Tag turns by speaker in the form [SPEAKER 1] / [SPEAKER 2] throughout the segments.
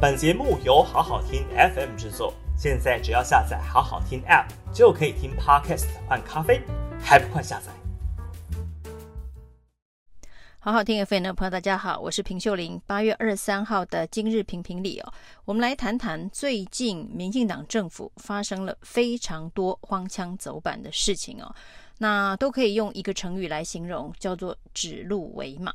[SPEAKER 1] 本节目由好好听 FM 制作，现在只要下载好好听 App 就可以听 Podcast 换咖啡，还不快下载？
[SPEAKER 2] 好好听 FM 的朋友，大家好，我是平秀玲。八月二十三号的今日评评理哦，我们来谈谈最近民进党政府发生了非常多荒腔走板的事情哦，那都可以用一个成语来形容，叫做指鹿为马。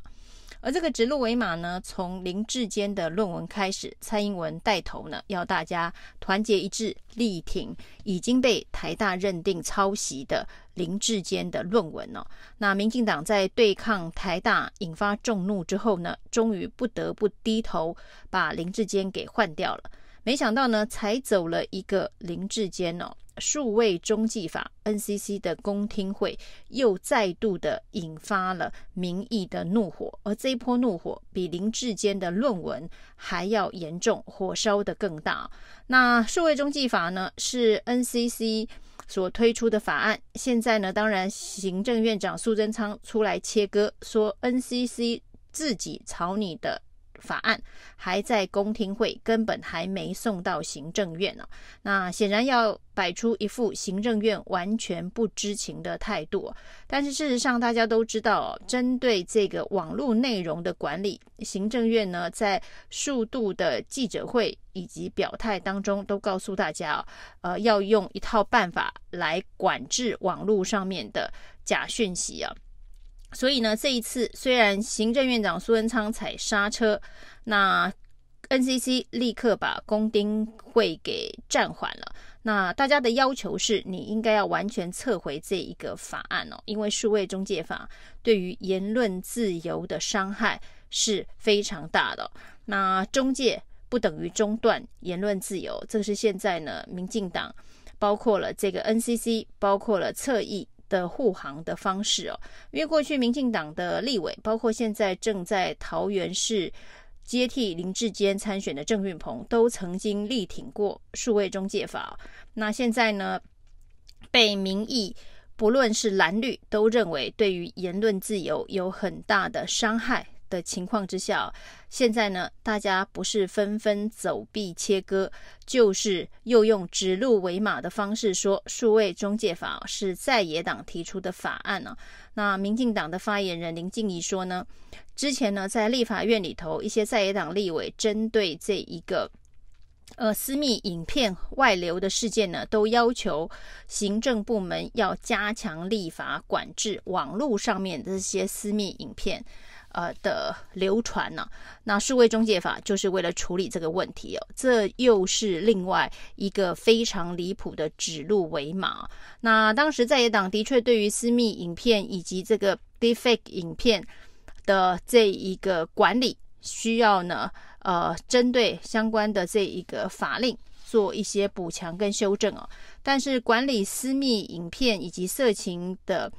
[SPEAKER 2] 而这个指鹿为马呢，从林志坚的论文开始，蔡英文带头呢，要大家团结一致，力挺已经被台大认定抄袭的林志坚的论文哦。那民进党在对抗台大引发众怒之后呢，终于不得不低头把林志坚给换掉了。没想到呢，才走了一个林志坚哦。数位中继法 NCC 的公听会又再度的引发了民意的怒火，而这一波怒火比林志坚的论文还要严重，火烧得更大。那数位中继法呢，是 NCC 所推出的法案，现在呢，当然行政院长苏贞昌出来切割，说 NCC 自己草拟的。法案还在公听会，根本还没送到行政院呢。那显然要摆出一副行政院完全不知情的态度。但是事实上，大家都知道，针对这个网络内容的管理，行政院呢在数度的记者会以及表态当中，都告诉大家，呃，要用一套办法来管制网络上面的假讯息啊。所以呢，这一次虽然行政院长苏贞昌踩刹车，那 NCC 立刻把公丁会给暂缓了。那大家的要求是，你应该要完全撤回这一个法案哦，因为数位中介法对于言论自由的伤害是非常大的。那中介不等于中断言论自由，这是现在呢，民进党包括了这个 NCC，包括了侧翼。的护航的方式哦，因为过去民进党的立委，包括现在正在桃园市接替林志坚参选的郑运鹏，都曾经力挺过数位中介法。那现在呢，被民意不论是蓝绿，都认为对于言论自由有很大的伤害。的情况之下，现在呢，大家不是纷纷走壁切割，就是又用指鹿为马的方式说，数位中介法是在野党提出的法案呢、啊。那民进党的发言人林静仪说呢，之前呢，在立法院里头，一些在野党立委针对这一个呃私密影片外流的事件呢，都要求行政部门要加强立法管制网络上面的这些私密影片。呃的流传呢、那数位中介法就是为了处理这个问题哦，这又是另外一个非常离谱的指鹿为马。那当时在野党的确对于私密影片以及这个 deepfake 影片的这一个管理，需要呢，呃，针对相关的这一个法令做一些补强跟修正哦。但是管理私密影片以及色情的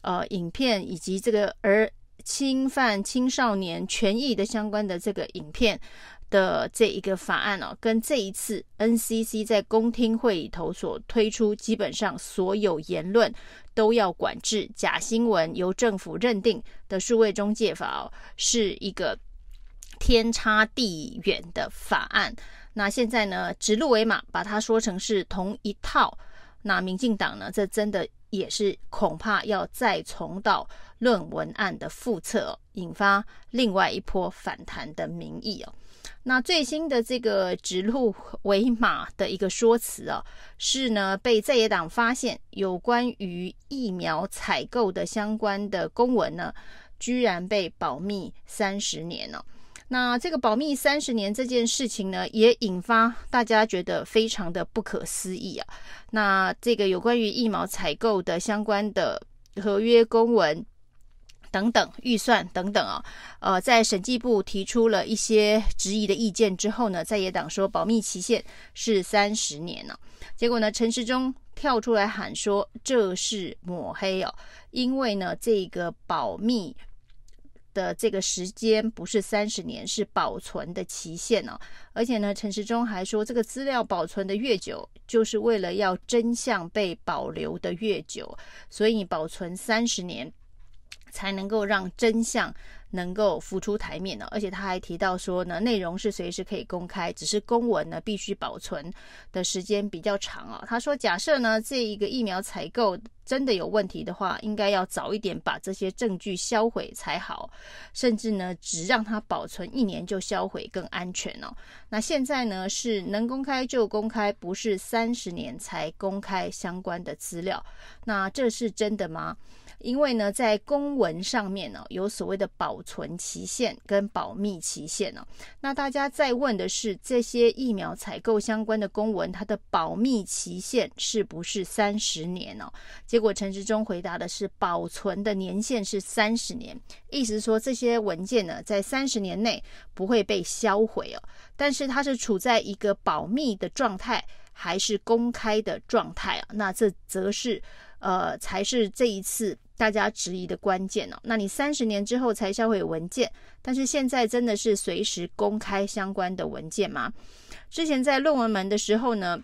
[SPEAKER 2] 呃影片以及这个儿。侵犯青少年权益的相关的这个影片的这一个法案哦，跟这一次 NCC 在公听会里头所推出，基本上所有言论都要管制假新闻，由政府认定的数位中介法哦，是一个天差地远的法案。那现在呢，指鹿为马，把它说成是同一套。那民进党呢，这真的也是恐怕要再重蹈论文案的覆辙，引发另外一波反弹的民意哦。那最新的这个指鹿为马的一个说辞哦，是呢被在野党发现有关于疫苗采购的相关的公文呢，居然被保密三十年了。那这个保密三十年这件事情呢，也引发大家觉得非常的不可思议啊。那这个有关于疫苗采购的相关的合约公文等等预算等等啊，呃，在审计部提出了一些质疑的意见之后呢，在野党说保密期限是三十年呢，结果呢，陈时中跳出来喊说这是抹黑哦，因为呢这个保密。的这个时间不是三十年，是保存的期限哦。而且呢，陈时中还说，这个资料保存的越久，就是为了要真相被保留的越久，所以保存三十年，才能够让真相能够浮出台面呢，而且他还提到说呢，内容是随时可以公开，只是公文呢必须保存的时间比较长啊。他说，假设呢这一个疫苗采购真的有问题的话，应该要早一点把这些证据销毁才好，甚至呢只让它保存一年就销毁更安全哦。那现在呢是能公开就公开，不是三十年才公开相关的资料，那这是真的吗？因为呢，在公文上面呢，有所谓的保存期限跟保密期限呢。那大家在问的是，这些疫苗采购相关的公文，它的保密期限是不是三十年呢？结果陈时中回答的是，保存的年限是三十年，意思是说这些文件呢，在三十年内不会被销毁哦。但是它是处在一个保密的状态，还是公开的状态啊？那这则是呃，才是这一次。大家质疑的关键哦，那你三十年之后才销毁文件，但是现在真的是随时公开相关的文件吗？之前在论文门的时候呢，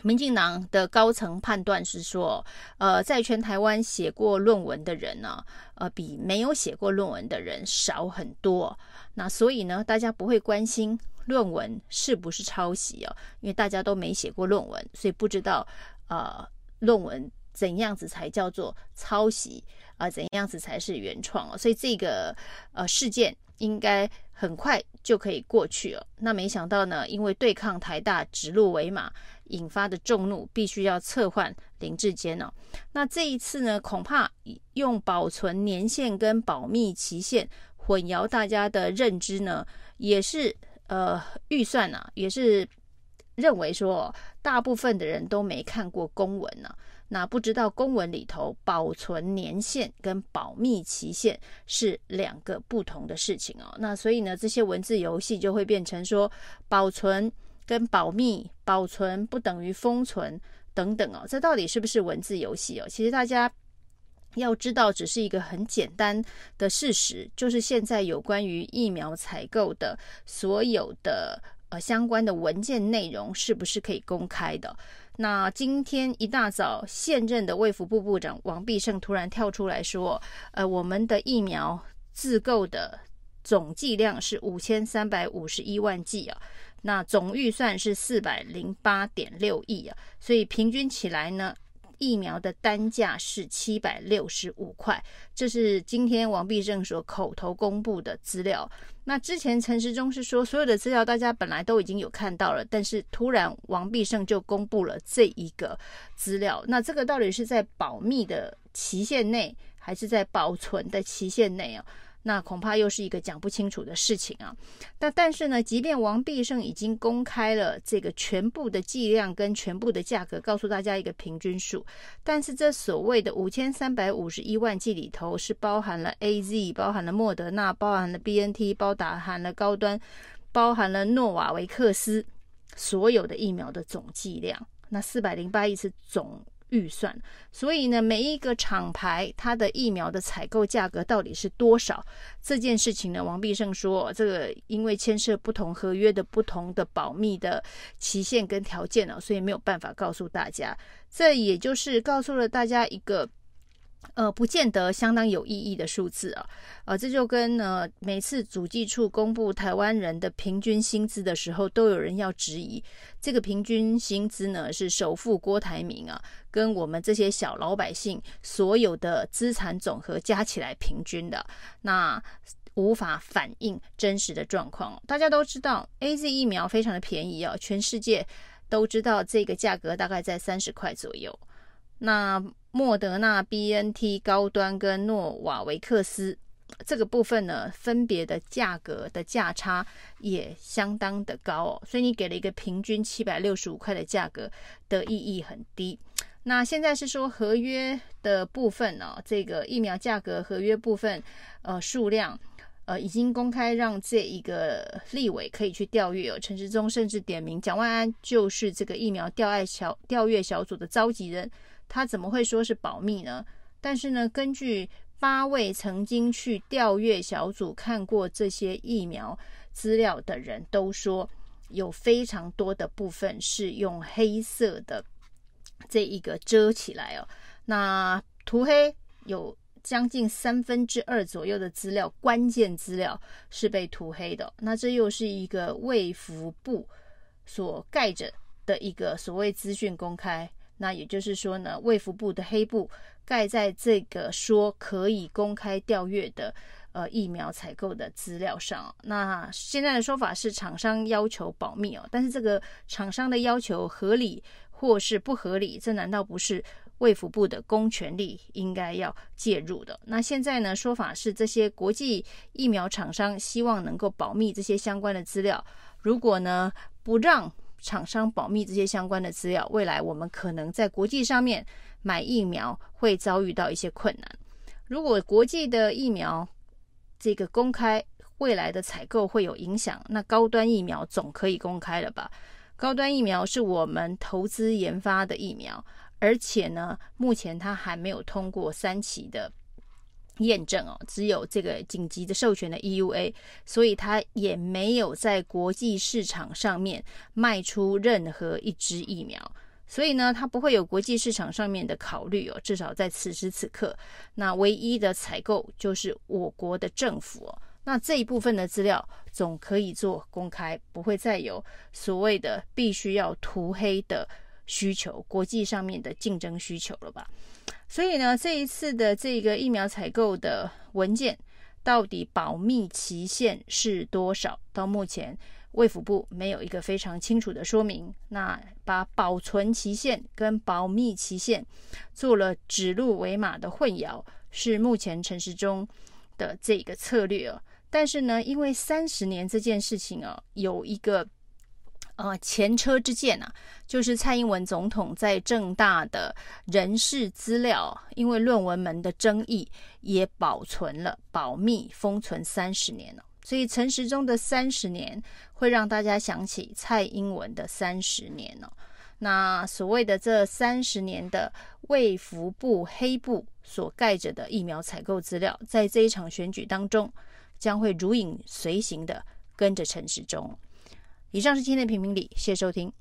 [SPEAKER 2] 民进党的高层判断是说，呃，在全台湾写过论文的人呢，呃，比没有写过论文的人少很多。那所以呢，大家不会关心论文是不是抄袭哦，因为大家都没写过论文，所以不知道呃论文。怎样子才叫做抄袭啊、怎样子才是原创哦？所以这个呃事件应该很快就可以过去了。那没想到呢，因为对抗台大指鹿为马引发的众怒，必须要撤换林志坚哦。那这一次呢，恐怕用保存年限跟保密期限混淆大家的认知呢，也是呃预算啊，也是认为说大部分的人都没看过公文呢、啊。那不知道公文里头保存年限跟保密期限是两个不同的事情哦。那所以呢，这些文字游戏就会变成说，保存跟保密，保存不等于封存等等哦。这到底是不是文字游戏哦？其实大家要知道，只是一个很简单的事实，就是现在有关于疫苗采购的所有的呃相关的文件内容，是不是可以公开的？那今天一大早，现任的卫福部部长王必胜突然跳出来说：“呃，我们的疫苗自购的总剂量是五千三百五十一万剂啊，那总预算是四百零八点六亿啊，所以平均起来呢。”疫苗的单价是七百六十五块，这是今天王必胜所口头公布的资料。那之前陈时中是说，所有的资料大家本来都已经有看到了，但是突然王必胜就公布了这一个资料。那这个到底是在保密的期限内，还是在保存的期限内啊？那恐怕又是一个讲不清楚的事情啊。那但是呢，即便王必胜已经公开了这个全部的剂量跟全部的价格，告诉大家一个平均数，但是这所谓的五千三百五十一万剂里头是包含了 AZ，包含了莫德纳，包含了 BNT，包含了高端，包含了诺瓦维克斯所有的疫苗的总剂量。那四百零八亿是总。预算，所以呢，每一个厂牌它的疫苗的采购价格到底是多少？这件事情呢，王必胜说，这个因为牵涉不同合约的不同的保密的期限跟条件呢，所以没有办法告诉大家。这也就是告诉了大家一个。呃，不见得相当有意义的数字啊，呃，这就跟呢，每次主计处公布台湾人的平均薪资的时候，都有人要质疑，这个平均薪资呢是首富郭台铭啊，跟我们这些小老百姓所有的资产总和加起来平均的，那无法反映真实的状况。大家都知道，AZ 疫苗非常的便宜啊，全世界都知道这个价格大概在三十块左右，那。莫德纳、BNT 高端跟诺瓦维克斯这个部分呢，分别的价格的价差也相当的高哦，所以你给了一个平均七百六十五块的价格的意义很低。那现在是说合约的部分呢，这个疫苗价格合约部分呃数量呃已经公开，让这一个立委可以去调阅哦。陈时中甚至点名蒋万安就是这个疫苗调爱小调阅小组的召集人。他怎么会说是保密呢？但是呢，根据八位曾经去调阅小组看过这些疫苗资料的人都说，有非常多的部分是用黑色的这一个遮起来哦。那涂黑有将近三分之二左右的资料，关键资料是被涂黑的。那这又是一个卫福部所盖着的一个所谓资讯公开。那也就是说呢，卫福部的黑布盖在这个说可以公开调阅的呃疫苗采购的资料上。那现在的说法是厂商要求保密哦，但是这个厂商的要求合理或是不合理，这难道不是卫福部的公权力应该要介入的？那现在呢，说法是这些国际疫苗厂商希望能够保密这些相关的资料，如果呢不让。厂商保密这些相关的资料，未来我们可能在国际上面买疫苗会遭遇到一些困难。如果国际的疫苗这个公开，未来的采购会有影响，那高端疫苗总可以公开了吧？高端疫苗是我们投资研发的疫苗，而且呢，目前它还没有通过三期的。验证哦，只有这个紧急的授权的 EUA，所以它也没有在国际市场上面卖出任何一支疫苗，所以呢，它不会有国际市场上面的考虑哦。至少在此时此刻，那唯一的采购就是我国的政府哦。那这一部分的资料总可以做公开，不会再有所谓的必须要涂黑的需求，国际上面的竞争需求了吧？所以呢，这一次的这个疫苗采购的文件，到底保密期限是多少？到目前，卫福部没有一个非常清楚的说明。那把保存期限跟保密期限做了指鹿为马的混淆，是目前陈时中的这个策略哦。但是呢，因为三十年这件事情哦，有一个。呃，前车之鉴啊，就是蔡英文总统在政大的人事资料，因为论文门的争议，也保存了保密封存三十年了。所以陈时中的三十年会让大家想起蔡英文的三十年了。那所谓的这三十年的卫福部黑布所盖着的疫苗采购资料，在这一场选举当中，将会如影随形的跟着陈时中。以上是今天的评评理，谢谢收听。